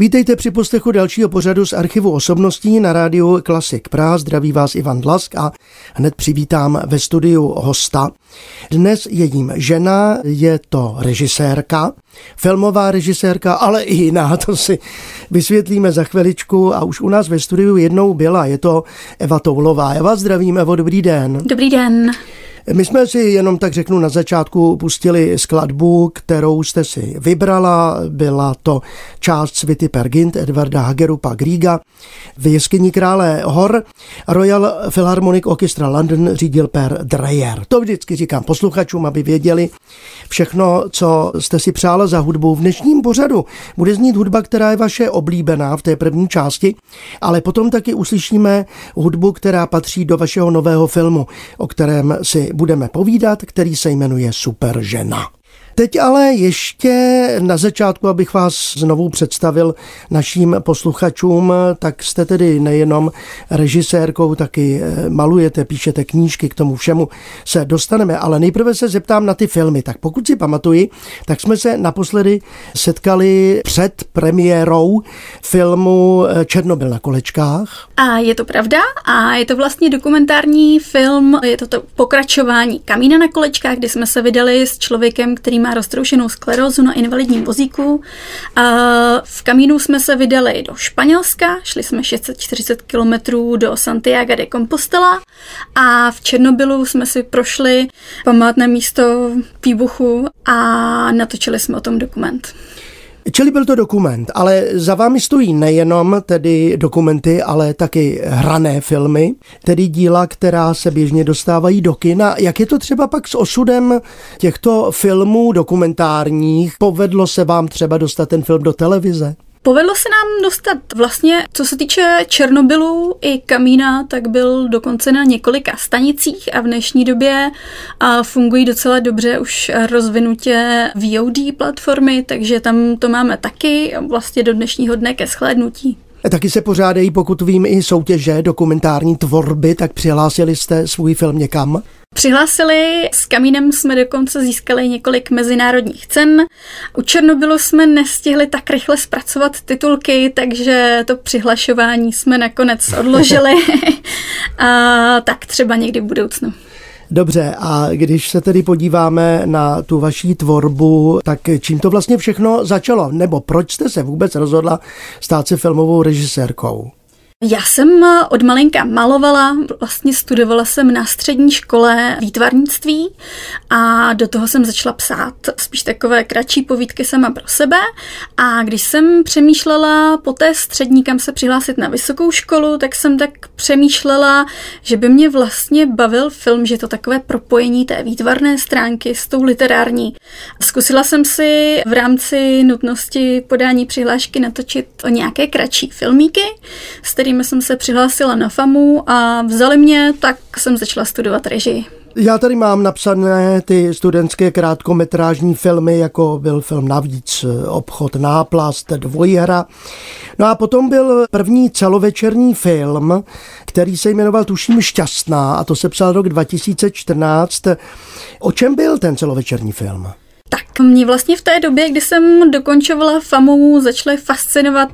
Vítejte při poslechu dalšího pořadu z archivu osobností na rádiu Klasik Praha. Zdraví vás Ivan Dlask a hned přivítám ve studiu hosta. Dnes je jím žena, je to režisérka, filmová režisérka, ale i jiná, to si vysvětlíme za chviličku a už u nás ve studiu jednou byla, je to Eva Toulová. Vás zdravím, Evo, dobrý den. Dobrý den. My jsme si jenom tak řeknu na začátku pustili skladbu, kterou jste si vybrala. Byla to část svity Pergint Edvarda Hagerupa Griega v jeskyni krále Hor. Royal Philharmonic Orchestra London řídil Per Dreyer. To vždycky říkám posluchačům, aby věděli všechno, co jste si přála za hudbu. V dnešním pořadu bude znít hudba, která je vaše oblíbená v té první části, ale potom taky uslyšíme hudbu, která patří do vašeho nového filmu, o kterém si budeme povídat, který se jmenuje Super žena. Teď ale ještě na začátku, abych vás znovu představil našim posluchačům, tak jste tedy nejenom režisérkou, taky eh, malujete, píšete knížky, k tomu všemu se dostaneme, ale nejprve se zeptám na ty filmy. Tak pokud si pamatuji, tak jsme se naposledy setkali před premiérou filmu eh, Černobyl na kolečkách. A je to pravda a je to vlastně dokumentární film, je to to pokračování Kamína na kolečkách, kdy jsme se vydali s člověkem, který má roztroušenou sklerózu na invalidním vozíku. A v Kamínu jsme se vydali do Španělska, šli jsme 640 kilometrů do Santiago de Compostela a v Černobylu jsme si prošli památné místo výbuchu a natočili jsme o tom dokument. Čili byl to dokument, ale za vámi stojí nejenom tedy dokumenty, ale taky hrané filmy, tedy díla, která se běžně dostávají do kina. Jak je to třeba pak s osudem těchto filmů dokumentárních? Povedlo se vám třeba dostat ten film do televize? Povedlo se nám dostat vlastně, co se týče Černobylu i Kamína, tak byl dokonce na několika stanicích a v dnešní době a fungují docela dobře už rozvinutě VOD platformy, takže tam to máme taky vlastně do dnešního dne ke shlédnutí. Taky se pořádají, pokud vím, i soutěže dokumentární tvorby, tak přihlásili jste svůj film někam? Přihlásili, s Kamínem jsme dokonce získali několik mezinárodních cen. U Černobylu jsme nestihli tak rychle zpracovat titulky, takže to přihlašování jsme nakonec odložili. a tak třeba někdy v budoucnu. Dobře, a když se tedy podíváme na tu vaší tvorbu, tak čím to vlastně všechno začalo? Nebo proč jste se vůbec rozhodla stát se filmovou režisérkou? Já jsem od malinka malovala, vlastně studovala jsem na střední škole výtvarnictví a do toho jsem začala psát spíš takové kratší povídky sama pro sebe a když jsem přemýšlela po té střední, kam se přihlásit na vysokou školu, tak jsem tak přemýšlela, že by mě vlastně bavil film, že to takové propojení té výtvarné stránky s tou literární. Zkusila jsem si v rámci nutnosti podání přihlášky natočit o nějaké kratší filmíky, s kterými jsem se přihlásila na FAMu a vzali mě, tak jsem začala studovat režii. Já tady mám napsané ty studentské krátkometrážní filmy, jako byl film Navíc, Obchod náplast, Dvojhra. No a potom byl první celovečerní film, který se jmenoval tuším Šťastná a to se psal rok 2014. O čem byl ten celovečerní film? Tak mě vlastně v té době, kdy jsem dokončovala FAMu, začaly fascinovat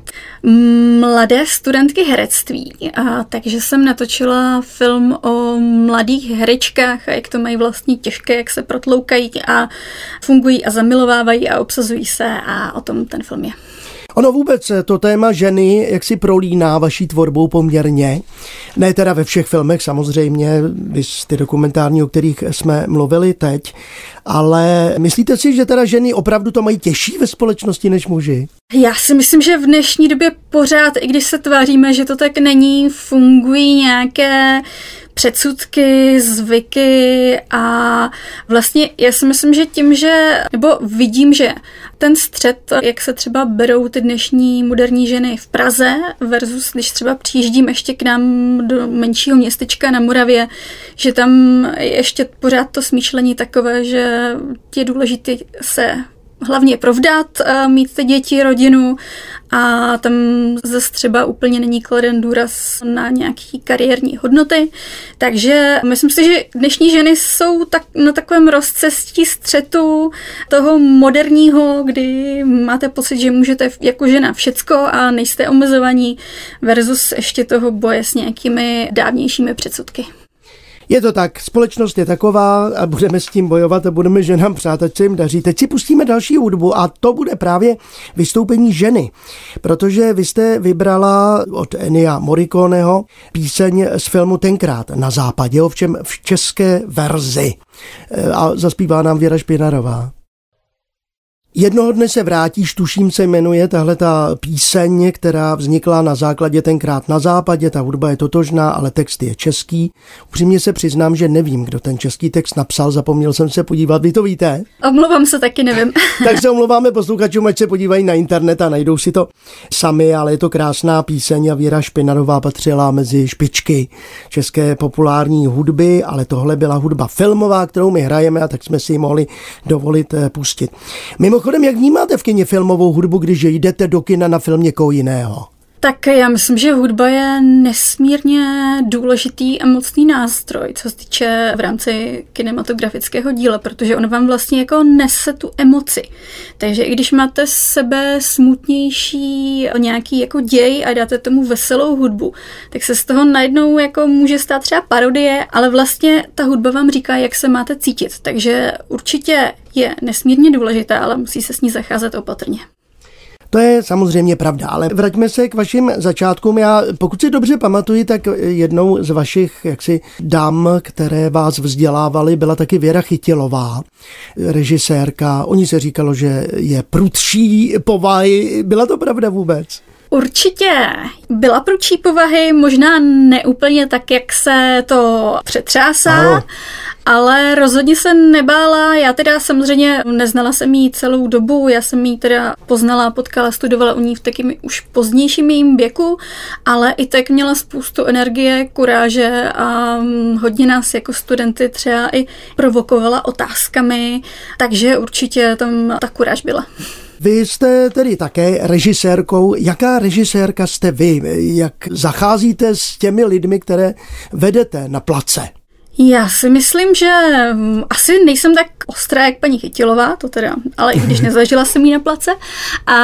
mladé studentky herectví. A takže jsem natočila film o mladých herečkách a jak to mají vlastně těžké, jak se protloukají a fungují a zamilovávají a obsazují se a o tom ten film je. Ono vůbec eh, to téma ženy, jak si prolíná vaší tvorbou poměrně, ne teda ve všech filmech samozřejmě, vy ty dokumentární, o kterých jsme mluvili teď, ale myslíte si, že teda ženy opravdu to mají těžší ve společnosti než muži? Já si myslím, že v dnešní době pořád, i když se tváříme, že to tak není, fungují nějaké předsudky, zvyky a vlastně já si myslím, že tím, že, nebo vidím, že ten střed, jak se třeba berou ty dnešní moderní ženy v Praze versus když třeba přijíždím ještě k nám do menšího městečka na Moravě, že tam je ještě pořád to smýšlení takové, že je důležité se hlavně provdat, mít ty děti, rodinu a tam zase třeba úplně není kladen důraz na nějaký kariérní hodnoty. Takže myslím si, že dnešní ženy jsou tak, na takovém rozcestí střetu toho moderního, kdy máte pocit, že můžete jako žena všecko a nejste omezovaní versus ještě toho boje s nějakými dávnějšími předsudky. Je to tak, společnost je taková a budeme s tím bojovat a budeme ženám přát, ať se jim daří. Teď si pustíme další hudbu a to bude právě vystoupení ženy, protože vy jste vybrala od Enia Morikoneho píseň z filmu Tenkrát na západě, ovšem v české verzi. A zaspívá nám Věra Špinarová. Jednoho dne se vrátíš, tuším se jmenuje tahle ta píseň, která vznikla na základě tenkrát na západě, ta hudba je totožná, ale text je český. Upřímně se přiznám, že nevím, kdo ten český text napsal, zapomněl jsem se podívat, vy to víte? Omlouvám se, taky nevím. tak se omlouváme posluchačům, ať se podívají na internet a najdou si to sami, ale je to krásná píseň a Věra Špinarová patřila mezi špičky české populární hudby, ale tohle byla hudba filmová, kterou my hrajeme a tak jsme si ji mohli dovolit eh, pustit. Mimochodem Mimochodem, jak vnímáte v kině filmovou hudbu, když jdete do kina na film někoho jiného? Tak já myslím, že hudba je nesmírně důležitý a mocný nástroj, co se týče v rámci kinematografického díla, protože on vám vlastně jako nese tu emoci. Takže i když máte sebe smutnější nějaký jako děj a dáte tomu veselou hudbu, tak se z toho najednou jako může stát třeba parodie, ale vlastně ta hudba vám říká, jak se máte cítit. Takže určitě je nesmírně důležitá, ale musí se s ní zacházet opatrně. To je samozřejmě pravda, ale vraťme se k vašim začátkům. Já, pokud si dobře pamatuji, tak jednou z vašich jaksi dám, které vás vzdělávaly, byla taky Věra Chytilová, režisérka. Oni se říkalo, že je prudší povahy. Byla to pravda vůbec? Určitě byla prudší povahy, možná neúplně tak, jak se to přetřásá, ano ale rozhodně se nebála. Já teda samozřejmě neznala jsem jí celou dobu, já jsem jí teda poznala, potkala, studovala u ní v takým už pozdějším jejím věku, ale i tak měla spoustu energie, kuráže a hodně nás jako studenty třeba i provokovala otázkami, takže určitě tam ta kuráž byla. Vy jste tedy také režisérkou. Jaká režisérka jste vy? Jak zacházíte s těmi lidmi, které vedete na place? Já si myslím, že mm, asi nejsem tak ostrá jak paní Chytilová, to teda, ale i když nezažila jsem jí na place. A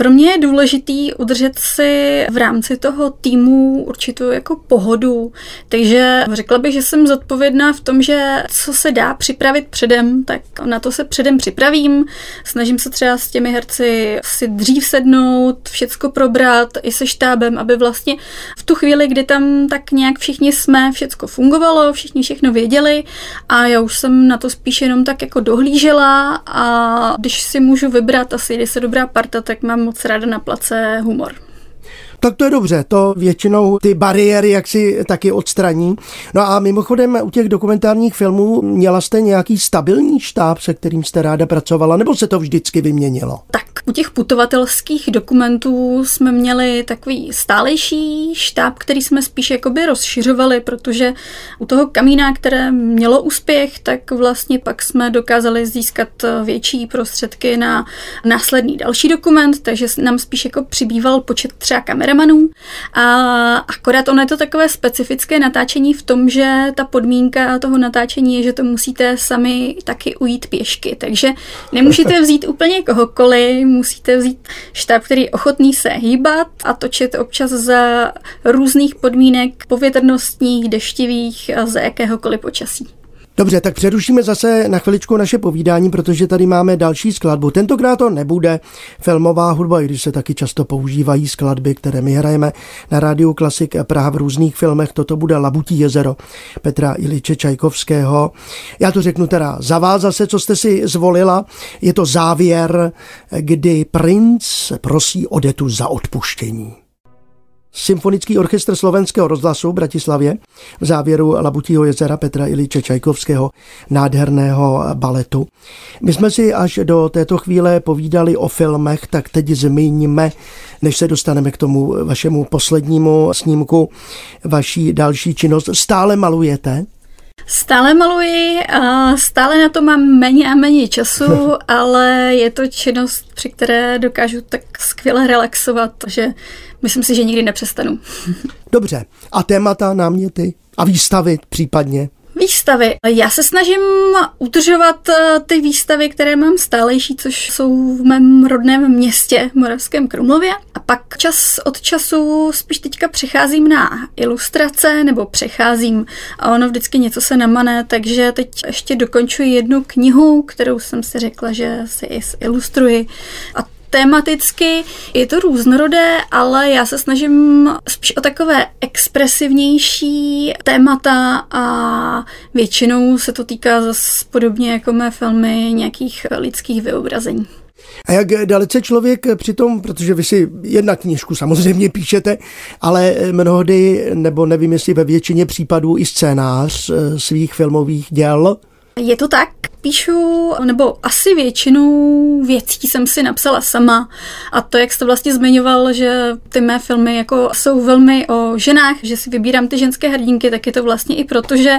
pro mě je důležitý udržet si v rámci toho týmu určitou jako pohodu, takže řekla bych, že jsem zodpovědná v tom, že co se dá připravit předem, tak na to se předem připravím. Snažím se třeba s těmi herci si dřív sednout, všecko probrat i se štábem, aby vlastně v tu chvíli, kdy tam tak nějak všichni jsme, všecko fungovalo, všichni všechno věděli a já už jsem na to spíš jenom tak jako dohlížela a když si můžu vybrat asi, kdy se dobrá parta, tak mám moc ráda na place humor. Tak to je dobře, to většinou ty bariéry jak si taky odstraní. No a mimochodem u těch dokumentárních filmů měla jste nějaký stabilní štáb, se kterým jste ráda pracovala, nebo se to vždycky vyměnilo? Tak u těch putovatelských dokumentů jsme měli takový stálejší štáb, který jsme spíš jakoby rozšiřovali, protože u toho kamína, které mělo úspěch, tak vlastně pak jsme dokázali získat větší prostředky na následný další dokument, takže nám spíš jako přibýval počet třeba kameramanů. A akorát ono je to takové specifické natáčení v tom, že ta podmínka toho natáčení je, že to musíte sami taky ujít pěšky, takže nemůžete vzít úplně kohokoliv, musíte vzít štáb, který je ochotný se hýbat a točit občas za různých podmínek povětrnostních, deštivých a za jakéhokoliv počasí. Dobře, tak přerušíme zase na chviličku naše povídání, protože tady máme další skladbu. Tentokrát to nebude filmová hudba, i když se taky často používají skladby, které my hrajeme na rádiu Klasik Praha v různých filmech. Toto bude Labutí jezero Petra Iliče Čajkovského. Já to řeknu teda za vás zase, co jste si zvolila. Je to závěr, kdy princ prosí Odetu za odpuštění. Symfonický orchestr slovenského rozhlasu v Bratislavě v závěru Labutího jezera Petra Iliče Čajkovského nádherného baletu. My jsme si až do této chvíle povídali o filmech, tak teď zmíníme, než se dostaneme k tomu vašemu poslednímu snímku, vaší další činnost. Stále malujete? Stále maluji, stále na to mám méně a méně času, ale je to činnost, při které dokážu tak skvěle relaxovat, že myslím si, že nikdy nepřestanu. Dobře. A témata, náměty a výstavy případně? Výstavy. Já se snažím udržovat eh, ty výstavy, které mám stálejší, což jsou v mém rodném městě, Moravském Krumlově. A pak čas od času spíš teďka přecházím na ilustrace, nebo přecházím a ono vždycky něco se namane, takže teď ještě dokončuji jednu knihu, kterou jsem si řekla, že si ilustruji. A Tematicky je to různorodé, ale já se snažím spíš o takové expresivnější témata a většinou se to týká zase podobně jako mé filmy nějakých lidských vyobrazení. A jak dalece člověk přitom, protože vy si jedna knížku samozřejmě píšete, ale mnohdy, nebo nevím jestli ve většině případů i scénář eh, svých filmových děl, je to tak, píšu, nebo asi většinu věcí jsem si napsala sama. A to, jak jste vlastně zmiňoval, že ty mé filmy jako jsou velmi o ženách, že si vybírám ty ženské hrdinky, tak je to vlastně i proto, že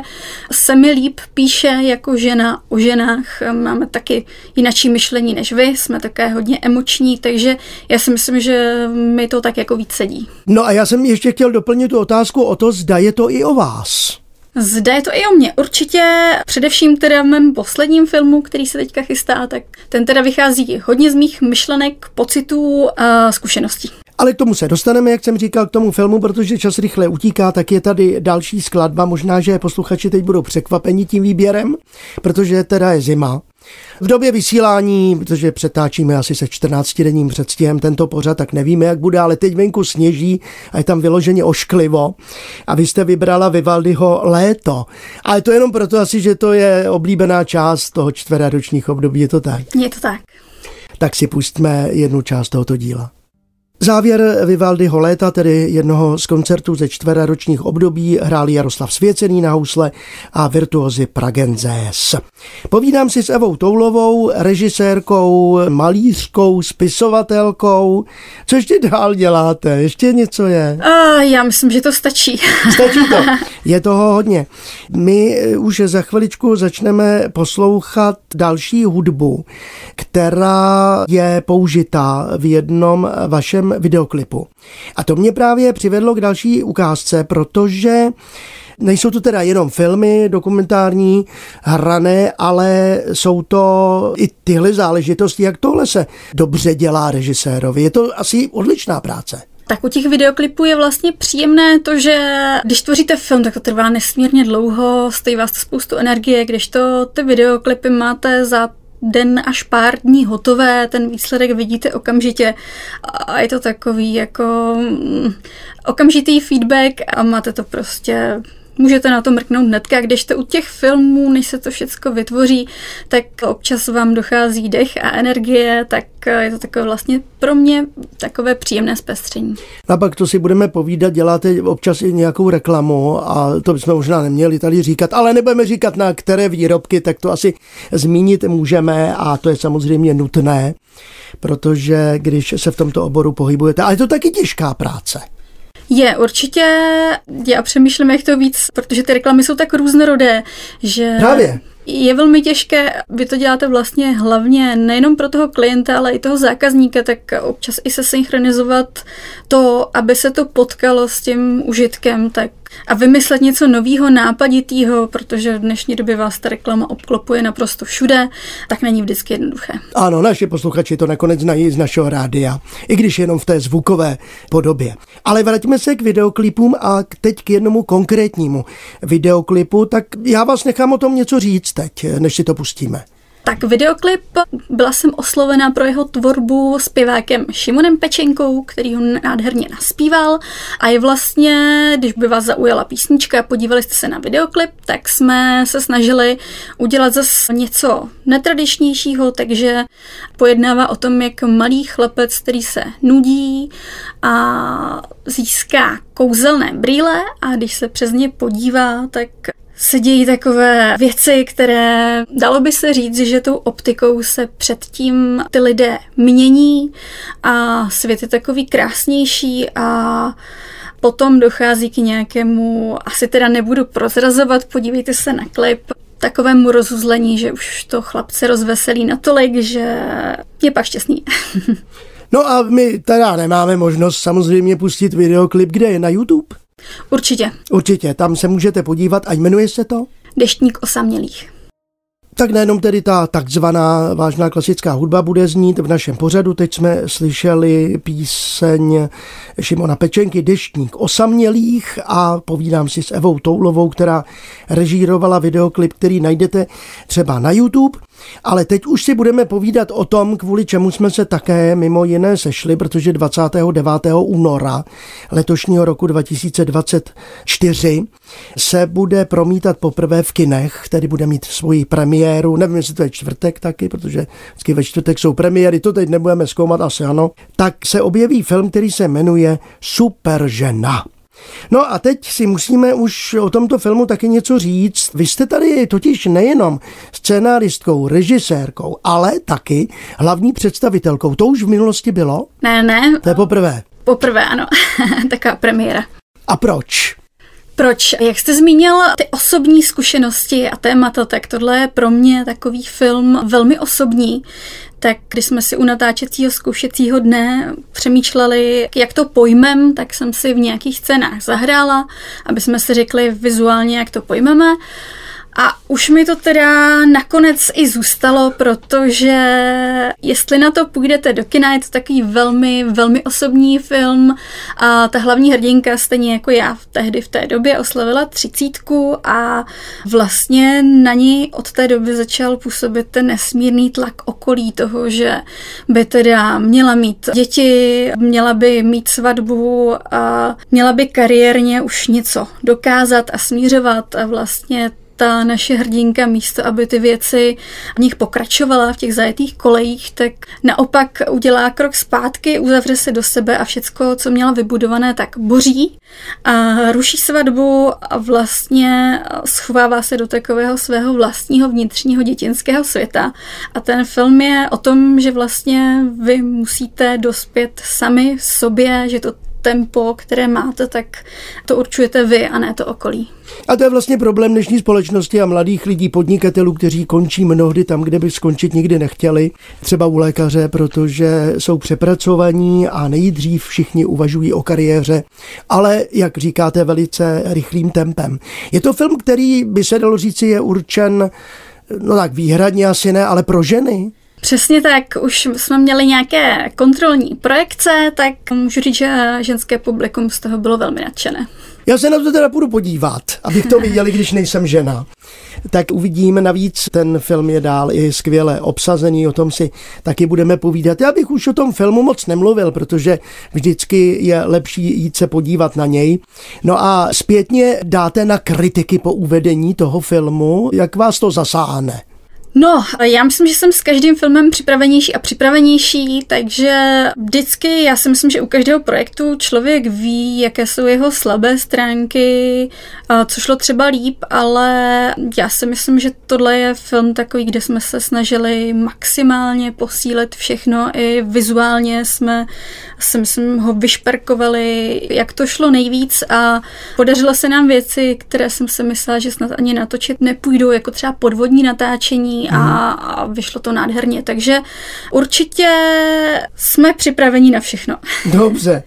se mi líp píše jako žena o ženách. Máme taky jinačí myšlení než vy, jsme také hodně emoční, takže já si myslím, že mi to tak jako víc sedí. No a já jsem ještě chtěl doplnit tu otázku o to, zda je to i o vás. Zde je to i o mě. Určitě především teda v mém posledním filmu, který se teďka chystá, tak ten teda vychází hodně z mých myšlenek, pocitů a zkušeností. Ale k tomu se dostaneme, jak jsem říkal, k tomu filmu, protože čas rychle utíká, tak je tady další skladba. Možná, že posluchači teď budou překvapeni tím výběrem, protože teda je zima. V době vysílání, protože přetáčíme asi se 14-denním předstihem tento pořad, tak nevíme, jak bude, ale teď venku sněží a je tam vyloženě ošklivo. A vy jste vybrala Vivaldiho léto. Ale to jenom proto asi, že to je oblíbená část toho čtveraročních období, je to tak? Je to tak. Tak si pustíme jednu část tohoto díla. Závěr Vivaldiho léta, tedy jednoho z koncertů ze čtveraročních období, hrál Jaroslav Svěcený na housle a virtuozi Pragenzés. Povídám si s Evou Toulovou, režisérkou, malířkou, spisovatelkou. Co ještě dál děláte? Ještě něco je? A já myslím, že to stačí. Stačí to. Je toho hodně. My už za chviličku začneme poslouchat další hudbu, která je použitá v jednom vašem videoklipu. A to mě právě přivedlo k další ukázce, protože Nejsou to teda jenom filmy dokumentární, hrané, ale jsou to i tyhle záležitosti, jak tohle se dobře dělá režisérovi. Je to asi odličná práce. Tak u těch videoklipů je vlastně příjemné to, že když tvoříte film, tak to trvá nesmírně dlouho, stojí vás to spoustu energie, když to ty videoklipy máte za den až pár dní hotové, ten výsledek vidíte okamžitě. A je to takový jako mm, okamžitý feedback a máte to prostě můžete na to mrknout hnedka, když to u těch filmů, než se to všechno vytvoří, tak občas vám dochází dech a energie, tak je to takové vlastně pro mě takové příjemné zpestření. A pak to si budeme povídat, děláte občas i nějakou reklamu a to bychom možná neměli tady říkat, ale nebudeme říkat na které výrobky, tak to asi zmínit můžeme a to je samozřejmě nutné, protože když se v tomto oboru pohybujete, ale je to taky těžká práce. Je, určitě. Já přemýšlím, jak to víc, protože ty reklamy jsou tak různorodé, že... Právě. Je velmi těžké, vy to děláte vlastně hlavně nejenom pro toho klienta, ale i toho zákazníka, tak občas i se synchronizovat to, aby se to potkalo s tím užitkem, tak a vymyslet něco nového, nápaditého, protože v dnešní době vás ta reklama obklopuje naprosto všude, tak není vždycky jednoduché. Ano, naši posluchači to nakonec znají z našeho rádia, i když jenom v té zvukové podobě. Ale vraťme se k videoklipům a teď k jednomu konkrétnímu videoklipu, tak já vás nechám o tom něco říct teď, než si to pustíme. Tak videoklip, byla jsem oslovena pro jeho tvorbu zpěvákem Šimonem Pečenkou, který ho nádherně naspíval. A je vlastně, když by vás zaujala písnička a podívali jste se na videoklip, tak jsme se snažili udělat zase něco netradičnějšího, takže pojednává o tom, jak malý chlapec, který se nudí a získá kouzelné brýle. A když se přes ně podívá, tak se dějí takové věci, které dalo by se říct, že tou optikou se předtím ty lidé mění a svět je takový krásnější a potom dochází k nějakému, asi teda nebudu prozrazovat, podívejte se na klip, takovému rozuzlení, že už to chlapce rozveselí natolik, že je pak šťastný. no a my teda nemáme možnost samozřejmě pustit videoklip, kde je na YouTube? Určitě. Určitě, tam se můžete podívat a jmenuje se to? Deštník osamělých. Tak nejenom tedy ta takzvaná vážná klasická hudba bude znít v našem pořadu. Teď jsme slyšeli píseň Šimona Pečenky Deštník osamělých a povídám si s Evou Toulovou, která režírovala videoklip, který najdete třeba na YouTube. Ale teď už si budeme povídat o tom, kvůli čemu jsme se také mimo jiné sešli, protože 29. února letošního roku 2024 se bude promítat poprvé v kinech, tedy bude mít svoji premiéru, nevím, jestli to je čtvrtek taky, protože vždycky ve čtvrtek jsou premiéry, to teď nebudeme zkoumat, asi ano, tak se objeví film, který se jmenuje Super žena. No a teď si musíme už o tomto filmu taky něco říct. Vy jste tady totiž nejenom scénáristkou, režisérkou, ale taky hlavní představitelkou. To už v minulosti bylo? Ne, ne. To je poprvé. Poprvé, ano. Taková premiéra. A proč? Proč? Jak jste zmínil ty osobní zkušenosti a témata, tak tohle je pro mě takový film velmi osobní. Tak když jsme si u natáčecího zkoušecího dne přemýšleli, jak to pojmem, tak jsem si v nějakých scénách zahrála, aby jsme si řekli vizuálně, jak to pojmeme. A už mi to teda nakonec i zůstalo, protože jestli na to půjdete do kina, je to takový velmi, velmi osobní film a ta hlavní hrdinka, stejně jako já tehdy v té době, oslavila třicítku a vlastně na ní od té doby začal působit ten nesmírný tlak okolí toho, že by teda měla mít děti, měla by mít svatbu a měla by kariérně už něco dokázat a smířovat a vlastně ta naše hrdinka místo, aby ty věci v nich pokračovala v těch zajetých kolejích, tak naopak udělá krok zpátky, uzavře se do sebe a všecko, co měla vybudované, tak boří a ruší svatbu a vlastně schovává se do takového svého vlastního vnitřního dětinského světa. A ten film je o tom, že vlastně vy musíte dospět sami sobě, že to tempo, které máte, tak to určujete vy a ne to okolí. A to je vlastně problém dnešní společnosti a mladých lidí, podnikatelů, kteří končí mnohdy tam, kde by skončit nikdy nechtěli, třeba u lékaře, protože jsou přepracovaní a nejdřív všichni uvažují o kariéře, ale, jak říkáte, velice rychlým tempem. Je to film, který by se dalo říci je určen, no tak výhradně asi ne, ale pro ženy? Přesně tak, už jsme měli nějaké kontrolní projekce, tak můžu říct, že ženské publikum z toho bylo velmi nadšené. Já se na to teda půjdu podívat, abych to viděl, když nejsem žena. Tak uvidíme, navíc ten film je dál i skvěle obsazený, o tom si taky budeme povídat. Já bych už o tom filmu moc nemluvil, protože vždycky je lepší jít se podívat na něj. No a zpětně dáte na kritiky po uvedení toho filmu, jak vás to zasáhne. No, já myslím, že jsem s každým filmem připravenější a připravenější, takže vždycky, já si myslím, že u každého projektu člověk ví, jaké jsou jeho slabé stránky, co šlo třeba líp, ale já si myslím, že tohle je film takový, kde jsme se snažili maximálně posílit všechno, i vizuálně jsme, si myslím, ho vyšperkovali, jak to šlo nejvíc a podařilo se nám věci, které jsem si myslela, že snad ani natočit nepůjdou, jako třeba podvodní natáčení, a, a vyšlo to nádherně. Takže určitě jsme připraveni na všechno. Dobře.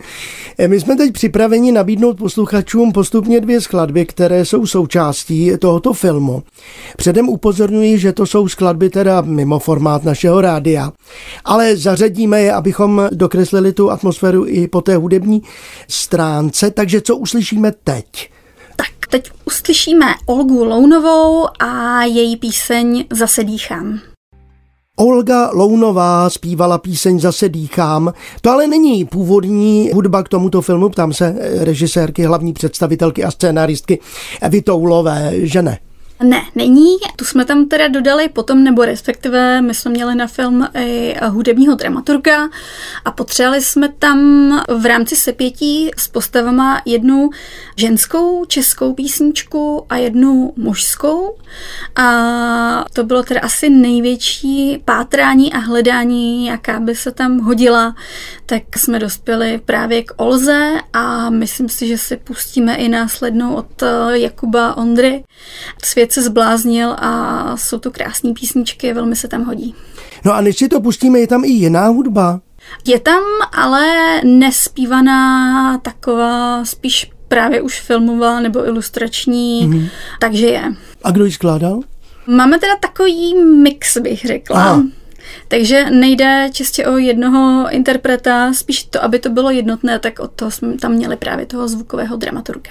E, my jsme teď připraveni nabídnout posluchačům postupně dvě skladby, které jsou součástí tohoto filmu. Předem upozorňuji, že to jsou skladby teda mimo formát našeho rádia, ale zařadíme je, abychom dokreslili tu atmosféru i po té hudební stránce. Takže co uslyšíme teď? Teď uslyšíme Olgu Lounovou a její píseň Zase dýchám. Olga Lounová zpívala píseň Zase dýchám. To ale není původní hudba k tomuto filmu, ptám se režisérky, hlavní představitelky a scénáristky Evy že ne? Ne, není. Tu jsme tam teda dodali potom, nebo respektive my jsme měli na film i hudebního dramaturga a potřebovali jsme tam v rámci sepětí s postavama jednu ženskou českou písničku a jednu mužskou. A to bylo teda asi největší pátrání a hledání, jaká by se tam hodila. Tak jsme dospěli právě k Olze a myslím si, že si pustíme i následnou od Jakuba Ondry. Svět se zbláznil a jsou to krásné písničky, velmi se tam hodí. No a než si to pustíme, je tam i jiná hudba? Je tam ale nespívaná taková spíš právě už filmová nebo ilustrační, mm-hmm. takže je. A kdo ji skládal? Máme teda takový mix, bych řekla. Aha. Takže nejde čistě o jednoho interpreta, spíš to, aby to bylo jednotné, tak od toho jsme tam měli právě toho zvukového dramaturga.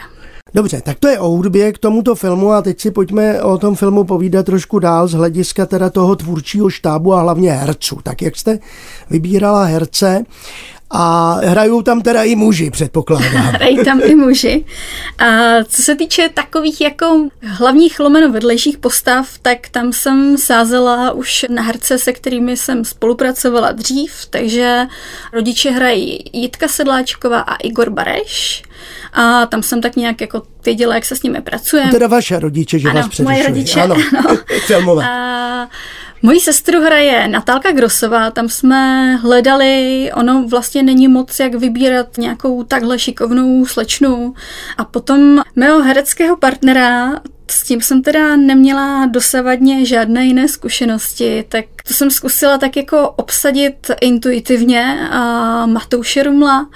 Dobře, tak to je o hudbě k tomuto filmu a teď si pojďme o tom filmu povídat trošku dál z hlediska teda toho tvůrčího štábu a hlavně herců. Tak jak jste vybírala herce, a hrajou tam teda i muži, předpokládám. Hrají tam i muži. A co se týče takových jako hlavních lomeno vedlejších postav, tak tam jsem sázela už na herce, se kterými jsem spolupracovala dřív, takže rodiče hrají Jitka Sedláčková a Igor Bareš. A tam jsem tak nějak jako věděla, jak se s nimi pracuje. Teda vaše rodiče, že ano, vás předušují. moje rodiče, ano. ano. Filmové. A Mojí sestru hraje Natálka Grosová, tam jsme hledali, ono vlastně není moc jak vybírat nějakou takhle šikovnou slečnu. A potom mého hereckého partnera, s tím jsem teda neměla dosavadně žádné jiné zkušenosti, tak to jsem zkusila tak jako obsadit intuitivně a Matouše Rumla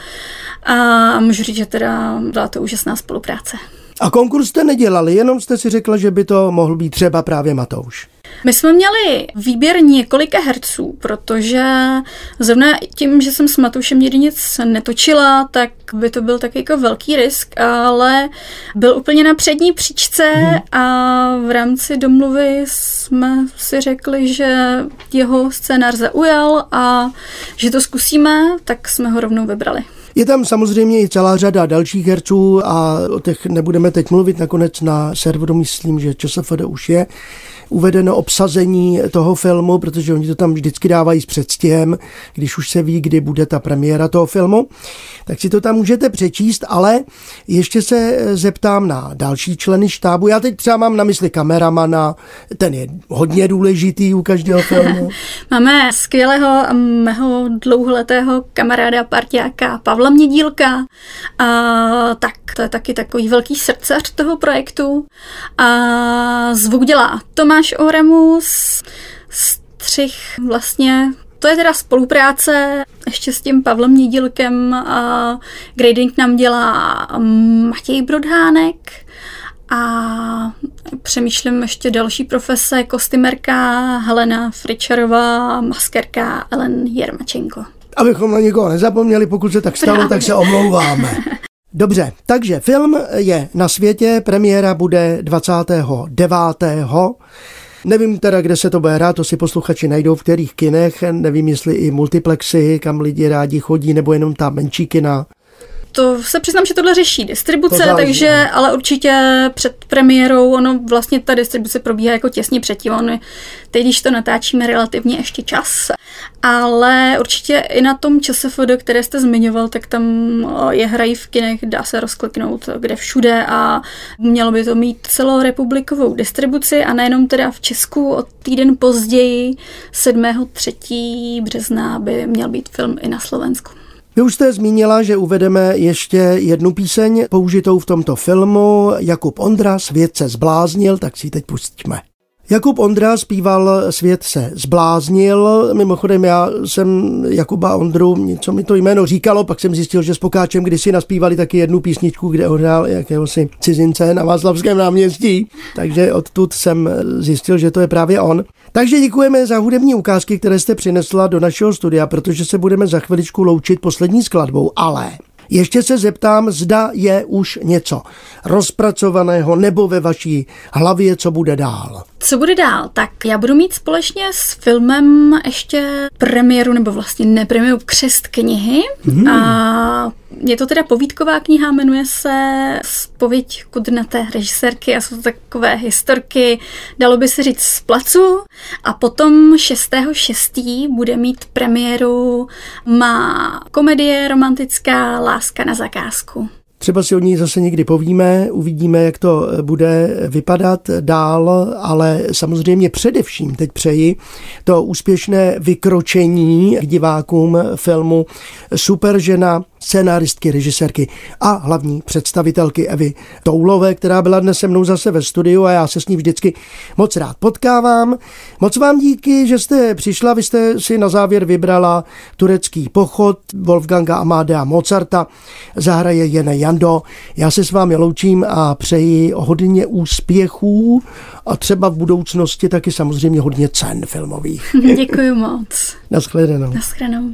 a můžu říct, že teda byla to úžasná spolupráce. A konkurs jste nedělali, jenom jste si řekla, že by to mohl být třeba právě Matouš. My jsme měli výběr několika herců, protože zrovna tím, že jsem s Matoušem nikdy nic netočila, tak by to byl taky jako velký risk, ale byl úplně na přední příčce hmm. a v rámci domluvy jsme si řekli, že jeho scénář zaujal a že to zkusíme, tak jsme ho rovnou vybrali. Je tam samozřejmě i celá řada dalších herců a o těch nebudeme teď mluvit. Nakonec na serveru myslím, že ČSFD už je uvedeno obsazení toho filmu, protože oni to tam vždycky dávají s předstihem, když už se ví, kdy bude ta premiéra toho filmu, tak si to tam můžete přečíst, ale ještě se zeptám na další členy štábu. Já teď třeba mám na mysli kameramana, ten je hodně důležitý u každého filmu. Máme skvělého a mého dlouholetého kamaráda, partiáka Pavla Mědílka, a tak to je taky takový velký srdcař toho projektu. A zvuk dělá Tomáš Oremus, střih vlastně to je teda spolupráce ještě s tím Pavlem Nídilkem a grading nám dělá Matěj Brodhánek a přemýšlím ještě další profese, kostymerka Helena Fričarová, maskerka Ellen Jermačenko. Abychom na někoho nezapomněli, pokud se tak stalo, Právě. tak se omlouváme. Dobře, takže film je na světě, premiéra bude 29. Nevím teda, kde se to bude hrát, to si posluchači najdou v kterých kinech, nevím, jestli i multiplexy, kam lidi rádi chodí, nebo jenom ta menší kina. To se přiznám, že tohle řeší distribuce, záleží, takže, ale určitě před premiérou, ono vlastně ta distribuce probíhá jako těsně předtím, on teď, když to natáčíme relativně ještě čas, ale určitě i na tom ČSFD, které jste zmiňoval, tak tam je hrají v kinech, dá se rozkliknout kde všude a mělo by to mít celorepublikovou distribuci a nejenom teda v Česku od týden později 7.3. března by měl být film i na Slovensku. Vy už jste zmínila, že uvedeme ještě jednu píseň použitou v tomto filmu. Jakub Ondra, Svět se zbláznil, tak si ji teď pustíme. Jakub Ondra zpíval Svět se zbláznil. Mimochodem já jsem Jakuba Ondru, něco mi to jméno říkalo, pak jsem zjistil, že s Pokáčem kdysi naspívali taky jednu písničku, kde ohrál jakéhosi cizince na Václavském náměstí. Takže odtud jsem zjistil, že to je právě on. Takže děkujeme za hudební ukázky, které jste přinesla do našeho studia, protože se budeme za chviličku loučit poslední skladbou, ale ještě se zeptám, zda je už něco rozpracovaného nebo ve vaší hlavě, co bude dál. Co bude dál? Tak já budu mít společně s filmem ještě premiéru, nebo vlastně nepremiéru Křest knihy. Hmm. A Je to teda povídková kniha, jmenuje se Spověď kudrnaté režisérky a jsou to takové historky, dalo by se říct z placu. A potom 6.6. bude mít premiéru má komedie romantická Láska na zakázku. Třeba si o ní zase někdy povíme, uvidíme, jak to bude vypadat dál, ale samozřejmě především teď přeji to úspěšné vykročení k divákům filmu Super žena scénáristky, režisérky a hlavní představitelky Evy Toulové, která byla dnes se mnou zase ve studiu a já se s ní vždycky moc rád potkávám. Moc vám díky, že jste přišla, vy jste si na závěr vybrala turecký pochod Wolfganga Amadea Mozarta, zahraje Jene Jando. Já se s vámi loučím a přeji hodně úspěchů a třeba v budoucnosti taky samozřejmě hodně cen filmových. Děkuji moc. Naschledanou. Naschledanou.